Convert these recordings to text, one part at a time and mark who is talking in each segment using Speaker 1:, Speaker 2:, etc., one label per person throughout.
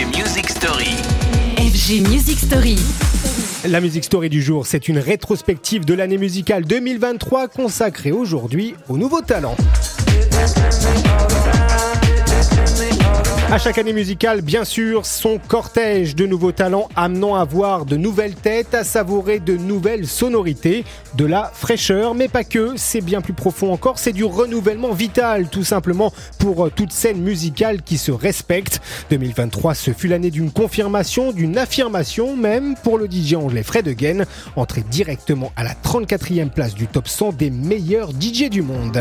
Speaker 1: FG Music Story.
Speaker 2: FG Music Story.
Speaker 3: La Music Story du jour, c'est une rétrospective de l'année musicale 2023 consacrée aujourd'hui aux nouveaux talents. À chaque année musicale, bien sûr, son cortège de nouveaux talents amenant à voir de nouvelles têtes, à savourer de nouvelles sonorités, de la fraîcheur, mais pas que, c'est bien plus profond encore, c'est du renouvellement vital, tout simplement, pour euh, toute scène musicale qui se respecte. 2023, ce fut l'année d'une confirmation, d'une affirmation même pour le DJ anglais Fred Again, entré directement à la 34e place du top 100 des meilleurs DJ du monde.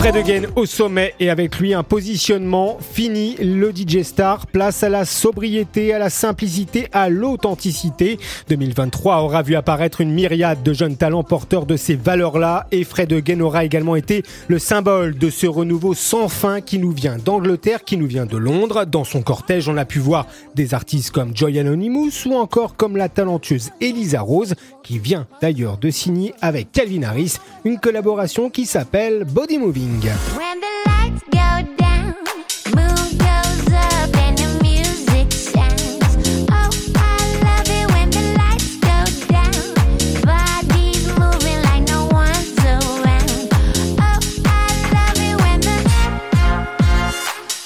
Speaker 3: Fred Again au sommet et avec lui un positionnement fini. Le DJ Star place à la sobriété, à la simplicité, à l'authenticité. 2023 aura vu apparaître une myriade de jeunes talents porteurs de ces valeurs-là et Fred Again aura également été le symbole de ce renouveau sans fin qui nous vient d'Angleterre, qui nous vient de Londres. Dans son cortège, on a pu voir des artistes comme Joy Anonymous ou encore comme la talentueuse Elisa Rose qui vient d'ailleurs de signer avec Calvin Harris une collaboration qui s'appelle Body Moving.
Speaker 4: When the lights go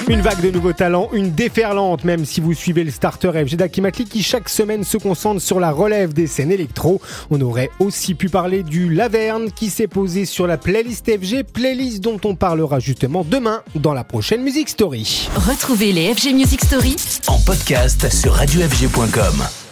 Speaker 3: Une vague de nouveaux talents, une déferlante même si vous suivez le starter FG d'Akimakli qui chaque semaine se concentre sur la relève des scènes électro. On aurait aussi pu parler du Laverne qui s'est posé sur la playlist FG, playlist dont on parlera justement demain dans la prochaine Music Story.
Speaker 2: Retrouvez les FG Music Story
Speaker 1: En podcast sur radiofg.com.